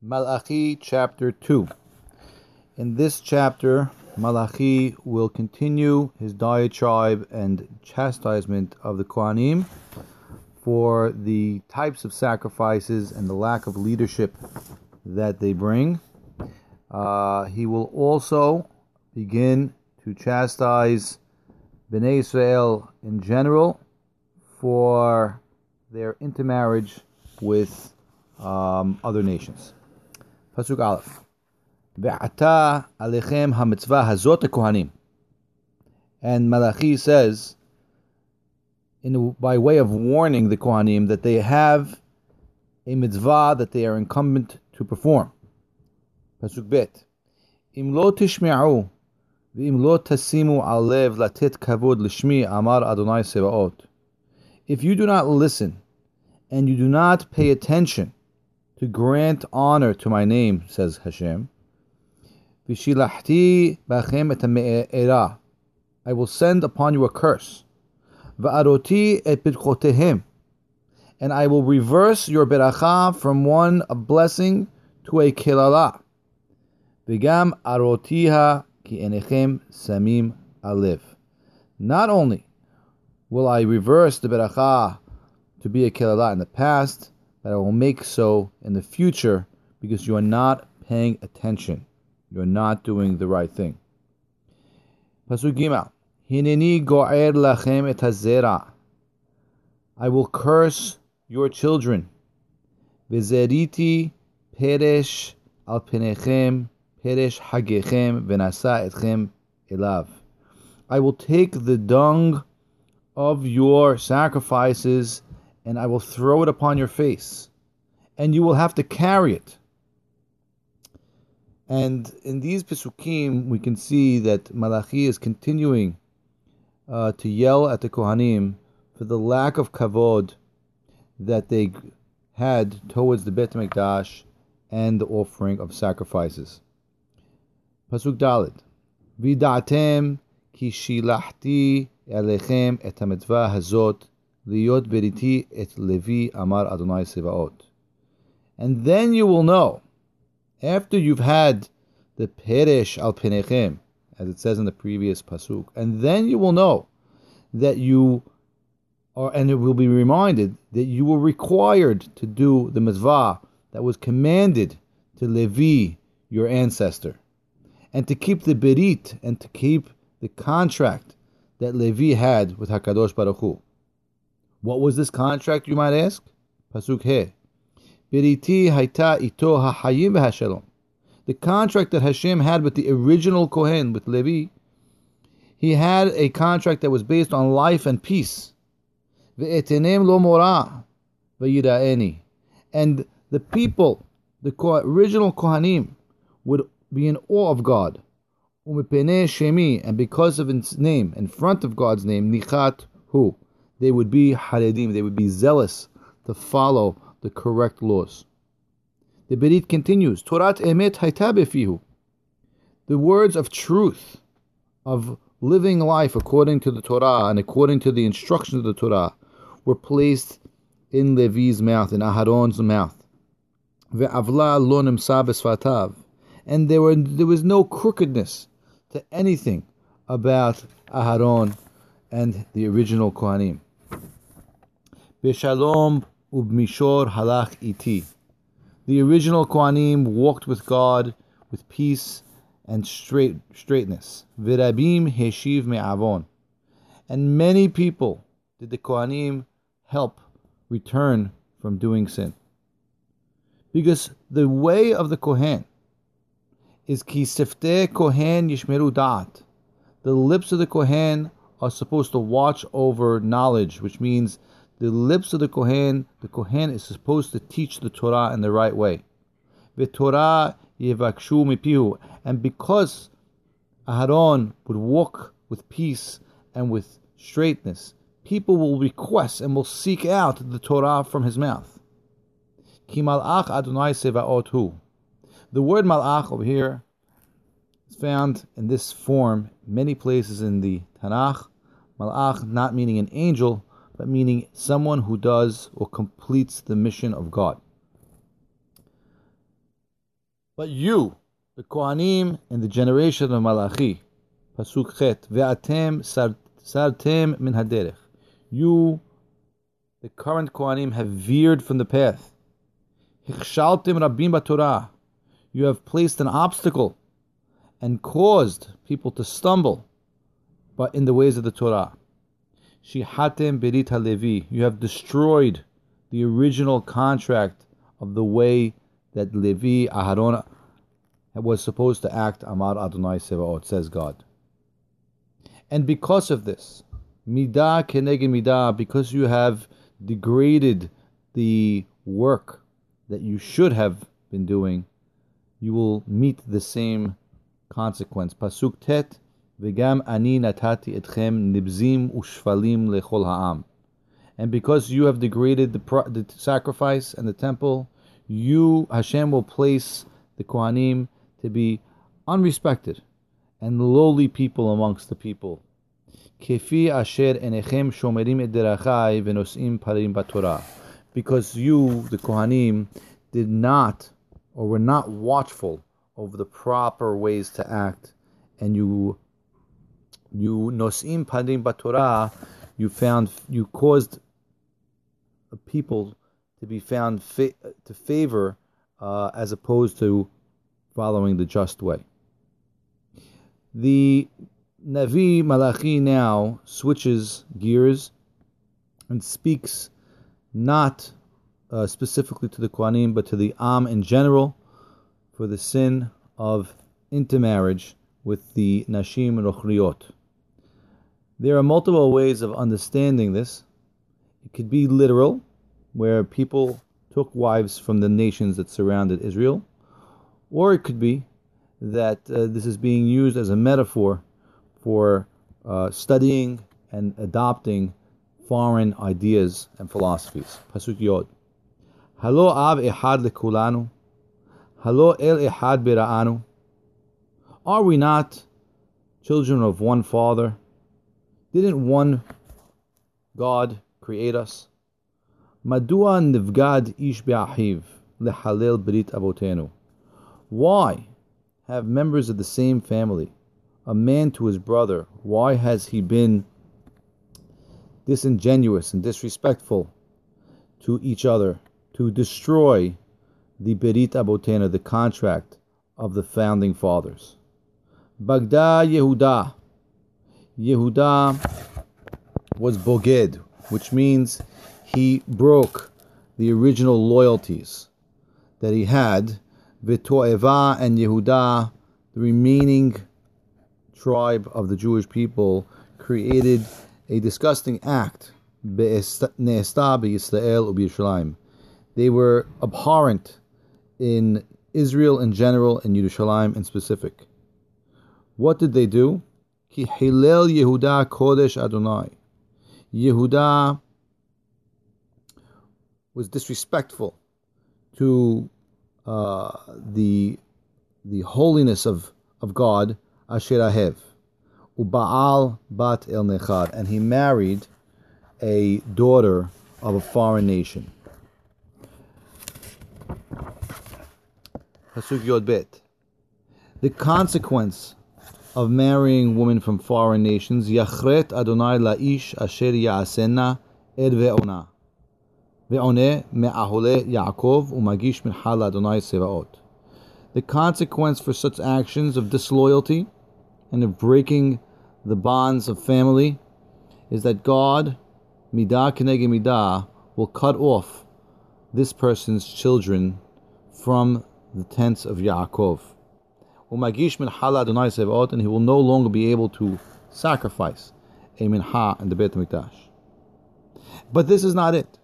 Malachi chapter 2. In this chapter, Malachi will continue his diatribe and chastisement of the Kohanim for the types of sacrifices and the lack of leadership that they bring. Uh, he will also begin to chastise Bnei Israel in general for their intermarriage with um, other nations. Pasuk Aleph. Ve'ata alechem hamitzvah hazot kohanim. And Malachi says, in, by way of warning the Kohanim that they have a mitzvah that they are incumbent to perform. Pasuk Bet. Im lo tishme'u ve'im lo tasimu alev latet kavod lishmi amar Adonai Sebaot. If you do not listen and you do not pay attention to grant honor to my name, says Hashem. Vishilahti bachem et I will send upon you a curse. Va'aroti et bidchotehem. And I will reverse your beracha from one a blessing to a kelala. V'gam arotiha ki enechem samim alev. Not only will I reverse the beracha to be a kelala in the past, that I will make so in the future because you are not paying attention. You are not doing the right thing. Pasuk. Hineni go'er lachem et hazera. I will curse your children. V'zeriti peresh al penechem peresh hagechem v'nasa etchem elav. I will take the dung of your sacrifices and I will throw it upon your face, and you will have to carry it. And in these Pesukim, we can see that Malachi is continuing uh, to yell at the Kohanim for the lack of kavod that they had towards the Bet Mikdash and the offering of sacrifices. Pasuk Dalet. Vidatem ki shilachti elechem et hazot Liyot beriti et levi amar Adonai Sevaot. And then you will know, after you've had the peresh al penechem, as it says in the previous pasuk, and then you will know that you are, and it will be reminded that you were required to do the mitzvah that was commanded to Levi, your ancestor, and to keep the berit and to keep the contract that Levi had with Hakadosh Baruch Hu. What was this contract, you might ask? Pasuk He. Biriti haita ito v'hashalom. The contract that Hashem had with the original Kohen, with Levi, he had a contract that was based on life and peace. Ve'etenem lo mora v'yira'eni. And the people, the original Kohanim, would be in awe of God. Shemi, and because of its name, in front of God's name, Nichat Hu they would be haredim, they would be zealous to follow the correct laws. The Berit continues, Torat emet haita The words of truth, of living life according to the Torah and according to the instructions of the Torah, were placed in Levi's mouth, in Aharon's mouth. Ve'avla lo nimsa And there, were, there was no crookedness to anything about Aharon and the original Kohanim. Beshalom ubmishor halach iti. The original Kohanim walked with God with peace and straight straightness. Virabim heshiv me'avon. And many people did the Kohanim help return from doing sin. Because the way of the Kohen is ki sifte Kohen yishmeru dat. The lips of the Kohen are supposed to watch over knowledge, which means the lips of the Kohen, the Kohen is supposed to teach the Torah in the right way. Torah yevakshu mipihu, and because Aharon would walk with peace and with straightness, people will request and will seek out the Torah from his mouth. The word malach over here is found in this form many places in the Tanakh. Malach not meaning an angel, but meaning someone who does or completes the mission of God. But you, the Kohanim and the generation of Malachi, Pasuk Chet, Ve'atem sartem min haderech. You, the current Kohanim, have veered from the path. Hichshaltem rabim b'Torah. You have placed an obstacle and caused people to stumble but in the ways of the Torah. Berit halevi. You have destroyed the original contract of the way that Levi Aharon was supposed to act. Amar Adonai Sevaot says God. And because of this, midah keneged midah, because you have degraded the work that you should have been doing, you will meet the same consequence. Pasuk tet, ani natati etchem nibzim lechol ha'am. And because you have degraded the, the sacrifice and the temple, you Hashem will place the Kohanim to be unrespected and lowly people amongst the people. Kefi asher enechem shomerim ederachai venosim parim batorah. Because you, the Kohanim, did not or were not watchful over the proper ways to act, and you you nosim parim batorah, you found you caused people to be found fa- to favor uh, as opposed to following the just way. The Navi Malachi now switches gears and speaks not uh, specifically to the Kohanim, but to the Am in general for the sin of intermarriage with the Nashim Nochriot. There are multiple ways of understanding this. It could be literal, where people took wives from the nations that surrounded Israel, or it could be that uh, this is being used as a metaphor for uh, studying and adopting foreign ideas and philosophies. Pasuk Yod. Halo av ehad lekulanu. Halo el ehad bira'anu. Are we not children of one Father? Didn't one God create us? Madua nivgad ish be'ahiv lehalel brit avotenu. Why have members of the same family, a man to his brother, why has he been disingenuous and disrespectful to each other to destroy the Berit Abotena, the contract of the founding fathers? Bagda Yehuda. Yehuda was Boged, which means he broke the original loyalties that he had. Vitoeva and Yehuda, the remaining tribe of the Jewish people, created a disgusting act. They were abhorrent in Israel in general and Yerushalayim in specific. What did they do? Ki Hillel Yehuda Kodesh Adonai. Yehuda was disrespectful to uh, the the holiness of, of God, Asher Ahev, Ubaal Bat El Nechad, and he married a daughter of a foreign nation. Pasuk Yod Bet. The consequence of marrying women from foreign nations, Yachret Adonai Laish Asher Yaasena Ed Ve'ona. Ve'one Me'ahole Yaakov Umagish Minhal Adonai Sevaot. The consequence for such actions of disloyalty and of breaking the bonds of family is that God, midah kenege midah, will cut off this person's children from the tents of Yaakov. And he will no longer be able to sacrifice a minha in the Beit HaMikdash. But this is not it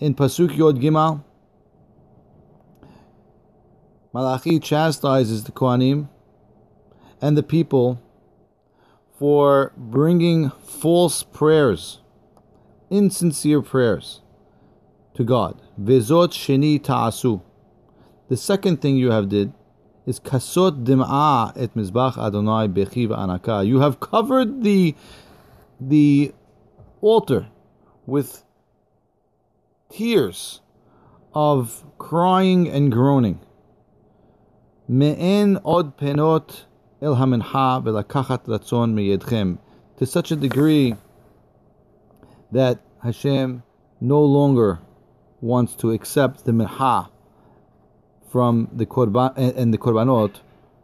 in Pasuk Yod Gimel, Malachi chastises the Kohanim and the people for bringing false prayers, insincere prayers to God. Vezot sheni ta'asu. The second thing you have did is kasot dim'a et mizbach Adonai bechiv anaka. You have covered the the altar with tears of crying and groaning. Me'en od penot el hamincha velakachat ratzon meyedchem. To such a degree that Hashem no longer wants to accept the minha from the korban and the korbanot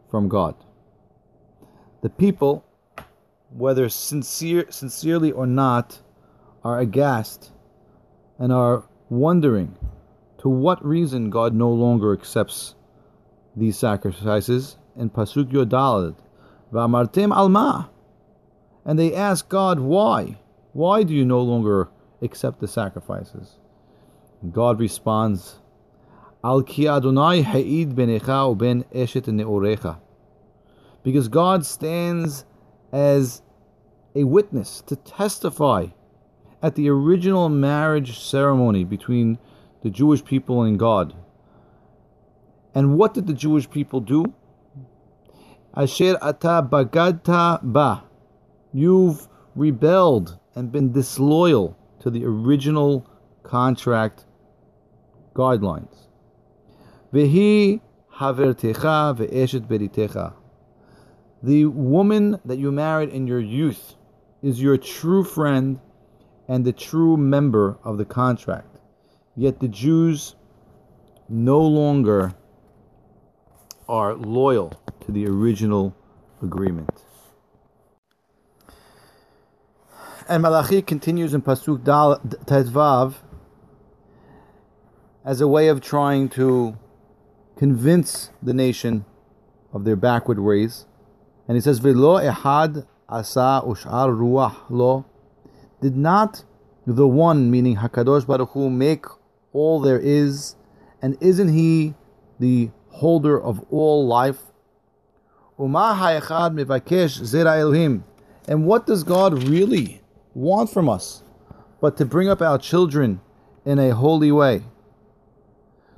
from God. The people, whether sincere, sincerely or not, are aghast and are wondering to what reason God no longer accepts these sacrifices. In Pasuk Yodalad, V'amartem alma, and they ask God why. Why do you no longer accept the sacrifices? God responds, Al ki Adonai ha'id benecha uben eshet ne'orecha. Because God stands as a witness to testify at the original marriage ceremony between the Jewish people and God. And what did the Jewish people do? Asher ata bagadta ba. You've rebelled and been disloyal to the original contract guidelines. Havertecha ve'eshet beritecha. The woman that you married in your youth is your true friend and the true member of the contract. Yet the Jews no longer are loyal to the original agreement. And Malachi continues in Pasuk Dal Tezvav as a way of trying to convince the nation of their backward ways. And he says, Velo ehad asa ushar ruach lo. Did not the one, meaning Hakadosh Baruch Hu, make all there is, and isn't he the holder of all life? And what does God really want from us? But to bring up our children in a holy way.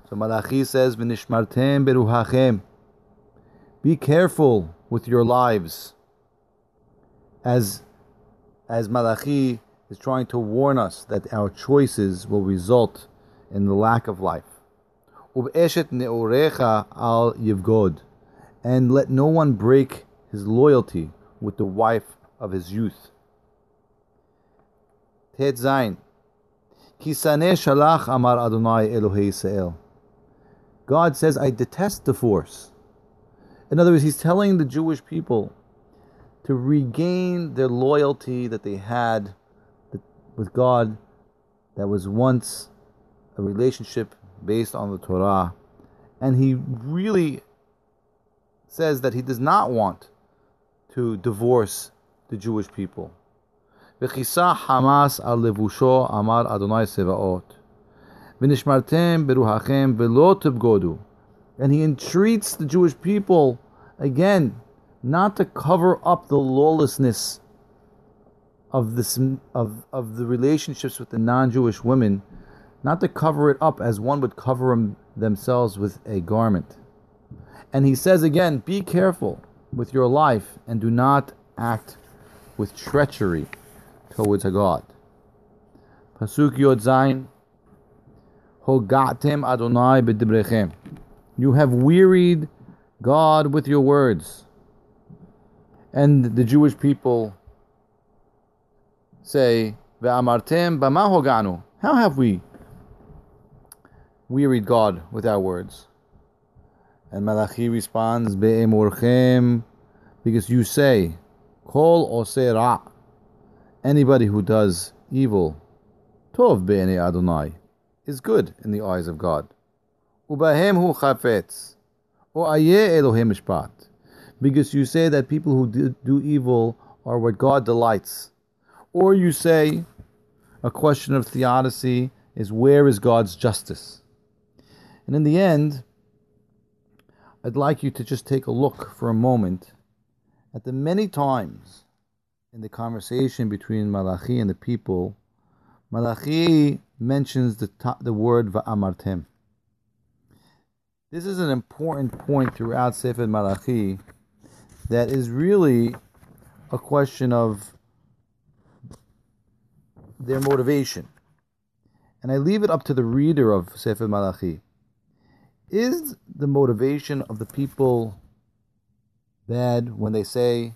So Malachi says, "V'nishmartem beruhachem." Be careful with your lives. As as Malachi is trying to warn us that our choices will result in the lack of life. al yivgod, and let no one break his loyalty with the wife of his youth. Tet. Kisane shalach amar Adonai Elohei. God says, I detest divorce. In other words, He's telling the Jewish people to regain their loyalty that they had with God that was once a relationship based on the Torah. And he really says that he does not want to divorce the Jewish people. Hamas al levusho amar Adonai Sevaot. V'nishmartem beruhachem v'lo tibgodu. And he entreats the Jewish people, again, not to cover up the lawlessness of this of of the relationships with the non-Jewish women, not to cover it up as one would cover them, themselves with a garment. And he says again, be careful with your life and do not act with treachery towards a God. Pasuk Yod Zayin, Hogatem Adonai b'dibrechem. You have wearied God with your words. And the Jewish people say, Ve'amartem b'ma How have we wearied God with our words? And Malachi responds, Be'emurchem, because you say, Kol oseh ra, anybody who does evil, Tov be'ene Adonai, is good in the eyes of God. Ubahem hu chafetz, o ayeh Elohim mishpat, because you say that people who do evil are what God delights. Or you say a question of theodicy is where is God's justice? And in the end, I'd like you to just take a look for a moment at the many times in the conversation between Malachi and the people, Malachi mentions the, the word va'amartem. This is an important point throughout Sefer Malachi that is really a question of their motivation. And I leave it up to the reader of Sefer Malachi. Is the motivation of the people bad when they say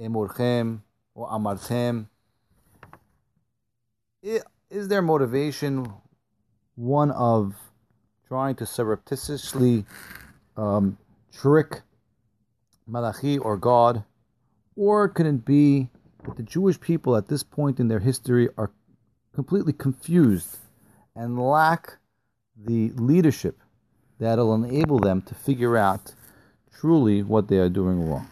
emorchem or amartem? Is their motivation one of trying to surreptitiously um, trick Malachi or God? Or could it be that the Jewish people at this point in their history are completely confused and lack the leadership that'll enable them to figure out truly what they are doing wrong?